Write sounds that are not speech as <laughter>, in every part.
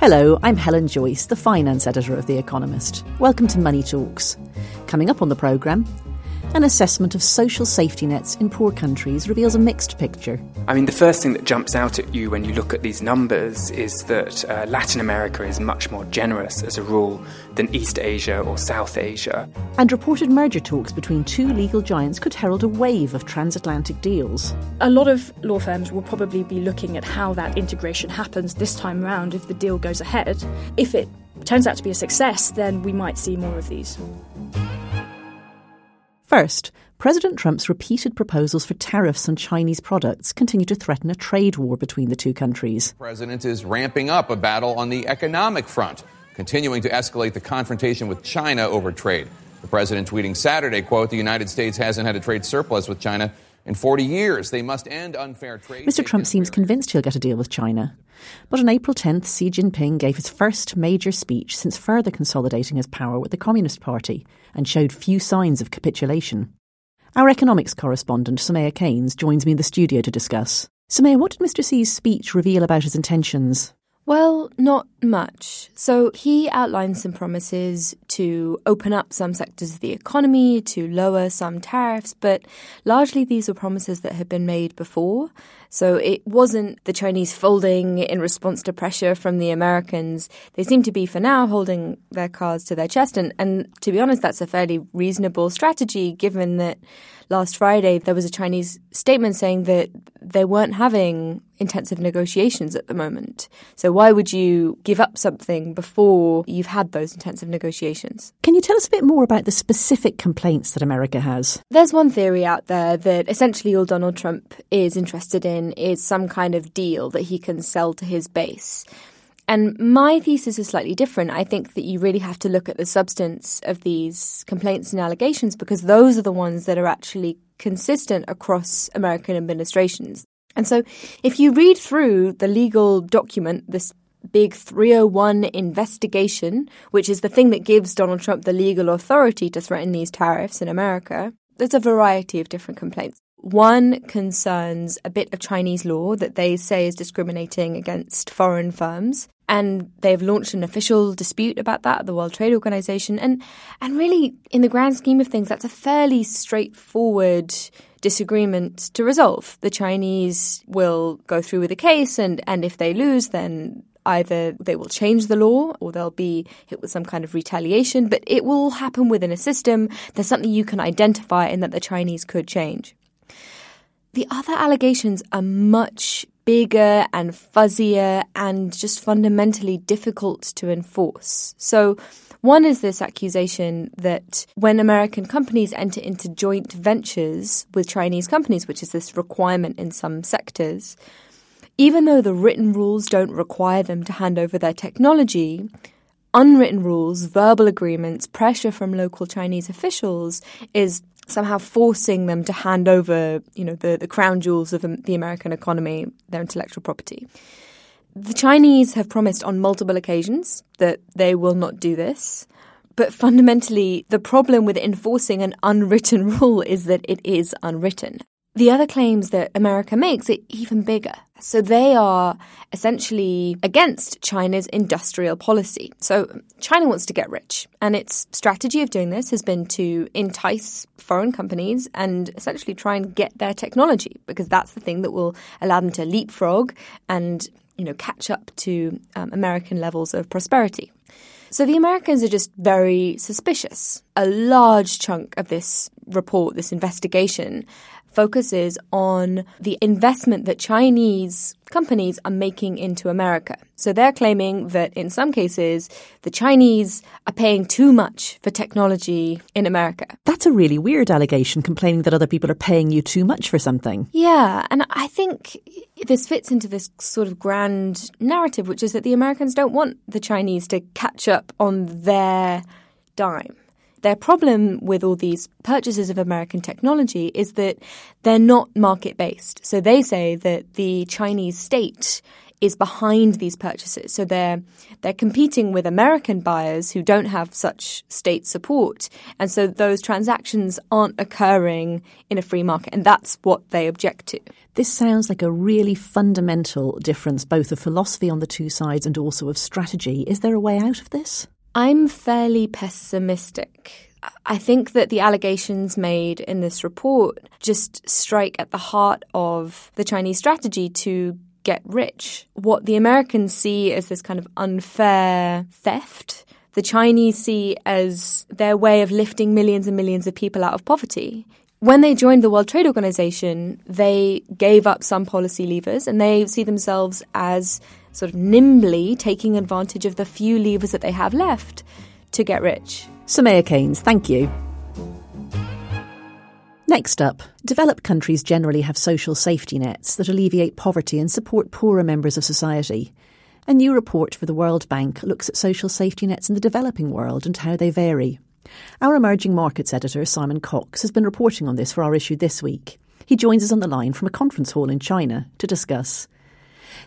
Hello, I'm Helen Joyce, the finance editor of The Economist. Welcome to Money Talks. Coming up on the programme, an assessment of social safety nets in poor countries reveals a mixed picture. I mean, the first thing that jumps out at you when you look at these numbers is that uh, Latin America is much more generous as a rule than East Asia or South Asia. And reported merger talks between two legal giants could herald a wave of transatlantic deals. A lot of law firms will probably be looking at how that integration happens this time around if the deal goes ahead. If it turns out to be a success, then we might see more of these. First, President Trump's repeated proposals for tariffs on Chinese products continue to threaten a trade war between the two countries. The president is ramping up a battle on the economic front, continuing to escalate the confrontation with China over trade. The president tweeting Saturday, quote, the United States hasn't had a trade surplus with China in 40 years. They must end unfair trade. Mr. Trump seems convinced he'll get a deal with China. But on April 10th, Xi Jinping gave his first major speech since further consolidating his power with the Communist Party and showed few signs of capitulation. Our economics correspondent, Soumaya Keynes, joins me in the studio to discuss. Soumaya, what did Mr. Xi's speech reveal about his intentions? Well, not much. So he outlined some promises to open up some sectors of the economy, to lower some tariffs, but largely these were promises that had been made before. So it wasn't the Chinese folding in response to pressure from the Americans. They seem to be, for now, holding their cards to their chest. And, and to be honest, that's a fairly reasonable strategy given that last Friday there was a Chinese statement saying that they weren't having intensive negotiations at the moment. So why would you give up something before you've had those intensive negotiations? Can you tell us a bit more about the specific complaints that America has? There's one theory out there that essentially all Donald Trump is interested in is some kind of deal that he can sell to his base. And my thesis is slightly different. I think that you really have to look at the substance of these complaints and allegations because those are the ones that are actually consistent across American administrations. And so if you read through the legal document, this big 301 investigation, which is the thing that gives Donald Trump the legal authority to threaten these tariffs in America, there's a variety of different complaints. One concerns a bit of Chinese law that they say is discriminating against foreign firms. And they've launched an official dispute about that at the World Trade Organization. And, and really, in the grand scheme of things, that's a fairly straightforward disagreement to resolve. The Chinese will go through with the case, and, and if they lose, then either they will change the law or they'll be hit with some kind of retaliation, but it will happen within a system. There's something you can identify and that the Chinese could change. The other allegations are much bigger and fuzzier and just fundamentally difficult to enforce. So, one is this accusation that when American companies enter into joint ventures with Chinese companies, which is this requirement in some sectors, even though the written rules don't require them to hand over their technology, unwritten rules, verbal agreements, pressure from local Chinese officials is somehow forcing them to hand over, you know, the, the crown jewels of the American economy, their intellectual property. The Chinese have promised on multiple occasions that they will not do this. But fundamentally, the problem with enforcing an unwritten <laughs> rule is that it is unwritten. The other claims that America makes are even bigger. So they are essentially against China's industrial policy. So China wants to get rich, and its strategy of doing this has been to entice foreign companies and essentially try and get their technology because that's the thing that will allow them to leapfrog and you know, catch up to um, American levels of prosperity. So the Americans are just very suspicious. A large chunk of this report, this investigation, focuses on the investment that Chinese companies are making into America. So they're claiming that in some cases, the Chinese are paying too much for technology in America. That's a really weird allegation, complaining that other people are paying you too much for something. Yeah, and I think this fits into this sort of grand narrative, which is that the Americans don't want the Chinese to catch up on their dime. Their problem with all these purchases of American technology is that they're not market based. So they say that the Chinese state is behind these purchases. So they're they're competing with American buyers who don't have such state support. And so those transactions aren't occurring in a free market and that's what they object to. This sounds like a really fundamental difference both of philosophy on the two sides and also of strategy. Is there a way out of this? I'm fairly pessimistic. I think that the allegations made in this report just strike at the heart of the Chinese strategy to get rich. What the Americans see as this kind of unfair theft, the Chinese see as their way of lifting millions and millions of people out of poverty. When they joined the World Trade Organization, they gave up some policy levers and they see themselves as sort of nimbly taking advantage of the few levers that they have left to get rich. Soumaya Keynes, thank you. Next up, developed countries generally have social safety nets that alleviate poverty and support poorer members of society. A new report for the World Bank looks at social safety nets in the developing world and how they vary. Our emerging markets editor, Simon Cox, has been reporting on this for our issue this week. He joins us on the line from a conference hall in China to discuss.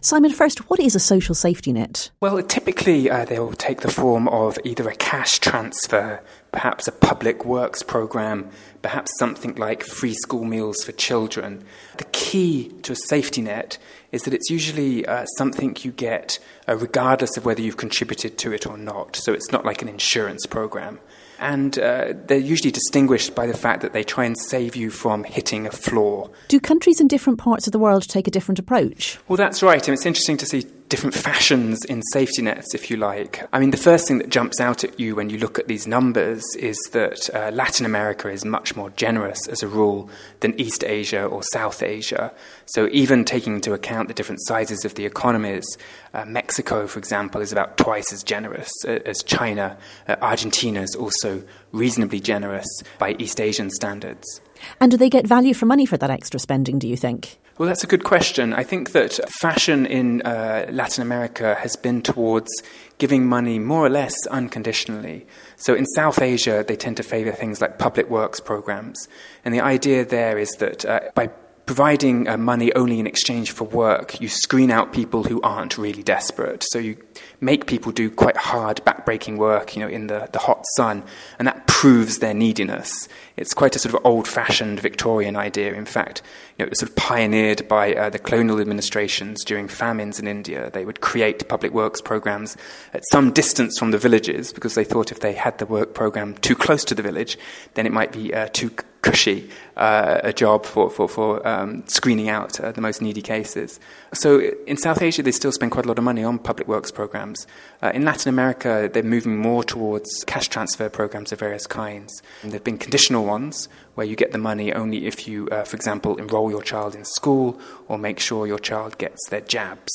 Simon, first, what is a social safety net? Well, typically uh, they will take the form of either a cash transfer, perhaps a public works program, perhaps something like free school meals for children. The key to a safety net is that it's usually uh, something you get uh, regardless of whether you've contributed to it or not. So it's not like an insurance program and uh, they're usually distinguished by the fact that they try and save you from hitting a floor. Do countries in different parts of the world take a different approach? Well, that's right, and it's interesting to see different fashions in safety nets, if you like. I mean, the first thing that jumps out at you when you look at these numbers is that uh, Latin America is much more generous as a rule than East Asia or South Asia. So, even taking into account the different sizes of the economies, uh, Mexico, for example, is about twice as generous uh, as China. Uh, Argentina is also reasonably generous by East Asian standards. And do they get value for money for that extra spending, do you think? Well, that's a good question. I think that fashion in uh, Latin America has been towards giving money more or less unconditionally. So in South Asia, they tend to favor things like public works programs. And the idea there is that uh, by providing uh, money only in exchange for work, you screen out people who aren't really desperate. So you make people do quite hard, backbreaking work, you know, in the, the hot sun, and that proves their neediness. It's quite a sort of old-fashioned Victorian idea. In fact, you know, it was sort of pioneered by uh, the colonial administrations during famines in India. They would create public works programs at some distance from the villages because they thought if they had the work program too close to the village, then it might be uh, too cushy uh, a job for, for, for um, screening out uh, the most needy cases. So in South Asia, they still spend quite a lot of money on public works programs. Uh, in Latin America, they're moving more towards cash transfer programs of various kinds. And there have been conditional ones where you get the money only if you, uh, for example, enroll your child in school or make sure your child gets their jabs.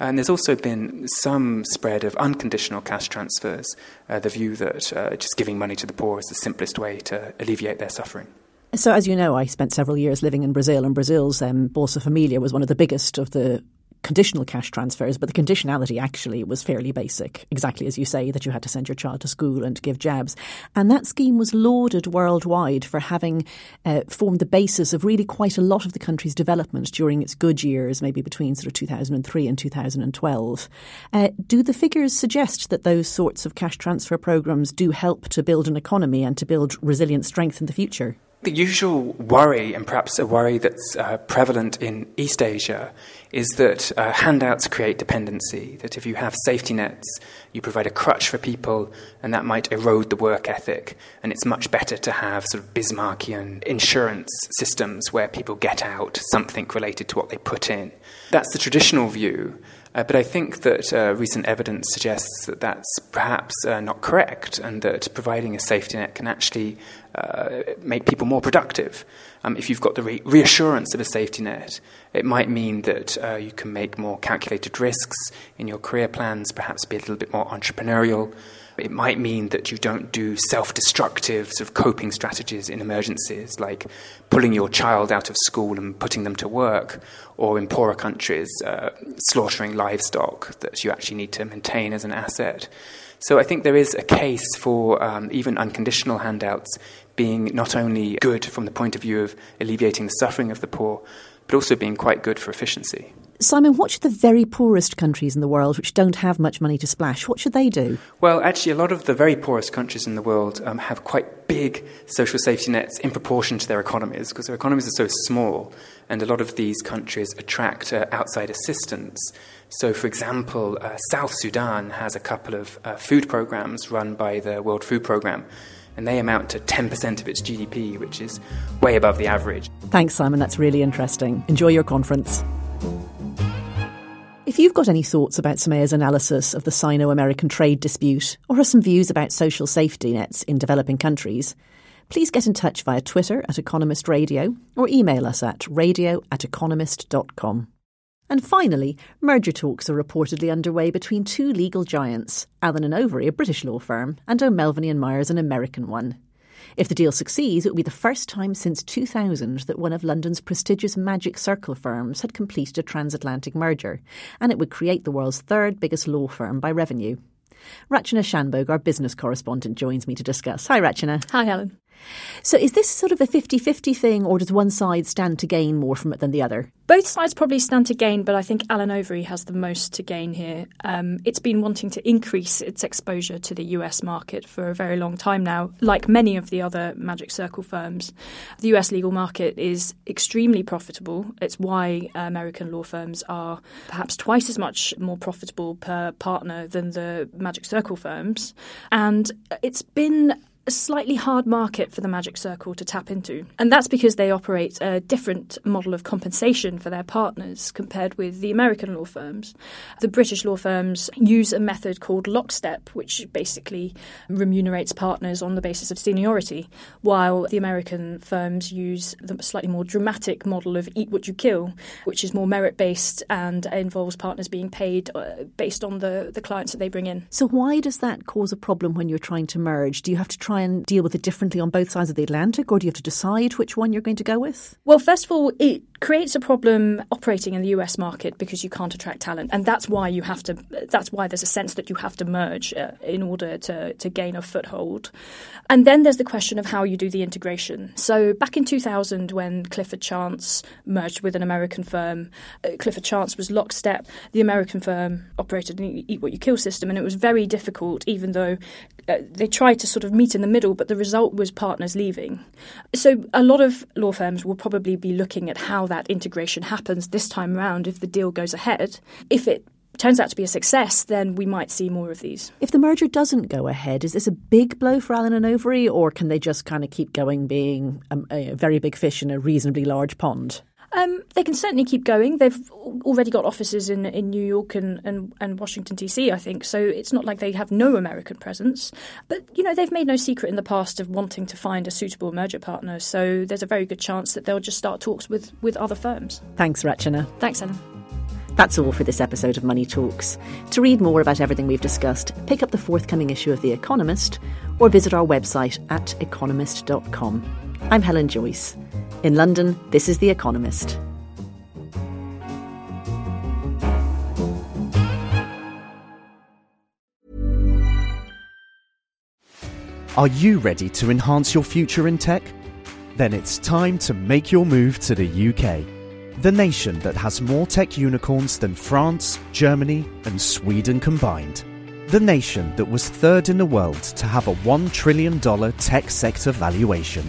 And there's also been some spread of unconditional cash transfers, uh, the view that uh, just giving money to the poor is the simplest way to alleviate their suffering. So, as you know, I spent several years living in Brazil, and Brazil's um, Bolsa Familia was one of the biggest of the conditional cash transfers, but the conditionality actually was fairly basic, exactly as you say, that you had to send your child to school and give jabs. And that scheme was lauded worldwide for having uh, formed the basis of really quite a lot of the country's development during its good years, maybe between sort of 2003 and 2012. Uh, do the figures suggest that those sorts of cash transfer programs do help to build an economy and to build resilient strength in the future? The usual worry, and perhaps a worry that's uh, prevalent in East Asia, is that uh, handouts create dependency. That if you have safety nets, you provide a crutch for people, and that might erode the work ethic. And it's much better to have sort of Bismarckian insurance systems where people get out something related to what they put in. That's the traditional view. Uh, but I think that uh, recent evidence suggests that that's perhaps uh, not correct and that providing a safety net can actually uh, make people more productive. Um, if you've got the re- reassurance of a safety net, it might mean that uh, you can make more calculated risks in your career plans, perhaps be a little bit more entrepreneurial. It might mean that you don't do self destructive sort of coping strategies in emergencies, like pulling your child out of school and putting them to work, or in poorer countries, uh, slaughtering livestock that you actually need to maintain as an asset. So I think there is a case for um, even unconditional handouts being not only good from the point of view of alleviating the suffering of the poor, but also being quite good for efficiency. Simon, what should the very poorest countries in the world, which don't have much money to splash, what should they do? Well, actually, a lot of the very poorest countries in the world um, have quite big social safety nets in proportion to their economies, because their economies are so small, and a lot of these countries attract uh, outside assistance. So, for example, uh, South Sudan has a couple of uh, food programs run by the World Food Programme and they amount to 10% of its GDP, which is way above the average. Thanks, Simon. That's really interesting. Enjoy your conference. If you've got any thoughts about Soumaya's analysis of the Sino American trade dispute or have some views about social safety nets in developing countries, please get in touch via Twitter at Economist Radio or email us at radio at economist.com. And finally, merger talks are reportedly underway between two legal giants, Allen and Overy, a British law firm, and O'Melveny and Myers, an American one. If the deal succeeds, it will be the first time since 2000 that one of London's prestigious Magic Circle firms had completed a transatlantic merger, and it would create the world's third biggest law firm by revenue. Rachana Shanbhogue, our business correspondent, joins me to discuss. Hi, Rachana. Hi, Helen. So is this sort of a 50-50 thing or does one side stand to gain more from it than the other? Both sides probably stand to gain, but I think Allen Overy has the most to gain here. Um, it's been wanting to increase its exposure to the US market for a very long time now, like many of the other Magic Circle firms. The US legal market is extremely profitable. It's why American law firms are perhaps twice as much more profitable per partner than the Magic Circle firms. And it's been a slightly hard market for the Magic Circle to tap into. And that's because they operate a different model of compensation for their partners compared with the American law firms. The British law firms use a method called lockstep, which basically remunerates partners on the basis of seniority, while the American firms use the slightly more dramatic model of eat what you kill, which is more merit based and involves partners being paid uh, based on the, the clients that they bring in. So, why does that cause a problem when you're trying to merge? Do you have to try try and deal with it differently on both sides of the Atlantic, or do you have to decide which one you're going to go with? Well, first of all, it creates a problem operating in the US market because you can't attract talent, and that's why you have to. That's why there's a sense that you have to merge uh, in order to to gain a foothold. And then there's the question of how you do the integration. So back in 2000, when Clifford Chance merged with an American firm, uh, Clifford Chance was lockstep. The American firm operated an eat what you kill system, and it was very difficult, even though uh, they tried to sort of meet in the middle, but the result was partners leaving. So a lot of law firms will probably be looking at how that integration happens this time around if the deal goes ahead. If it turns out to be a success, then we might see more of these. If the merger doesn't go ahead, is this a big blow for Allen and Overy, or can they just kind of keep going being a, a very big fish in a reasonably large pond? Um, they can certainly keep going. They've already got offices in, in New York and, and, and Washington, D.C., I think, so it's not like they have no American presence. But, you know, they've made no secret in the past of wanting to find a suitable merger partner, so there's a very good chance that they'll just start talks with, with other firms. Thanks, Rachana. Thanks, Ellen. That's all for this episode of Money Talks. To read more about everything we've discussed, pick up the forthcoming issue of The Economist or visit our website at economist.com. I'm Helen Joyce. In London, this is The Economist. Are you ready to enhance your future in tech? Then it's time to make your move to the UK, the nation that has more tech unicorns than France, Germany, and Sweden combined. The nation that was third in the world to have a $1 trillion tech sector valuation.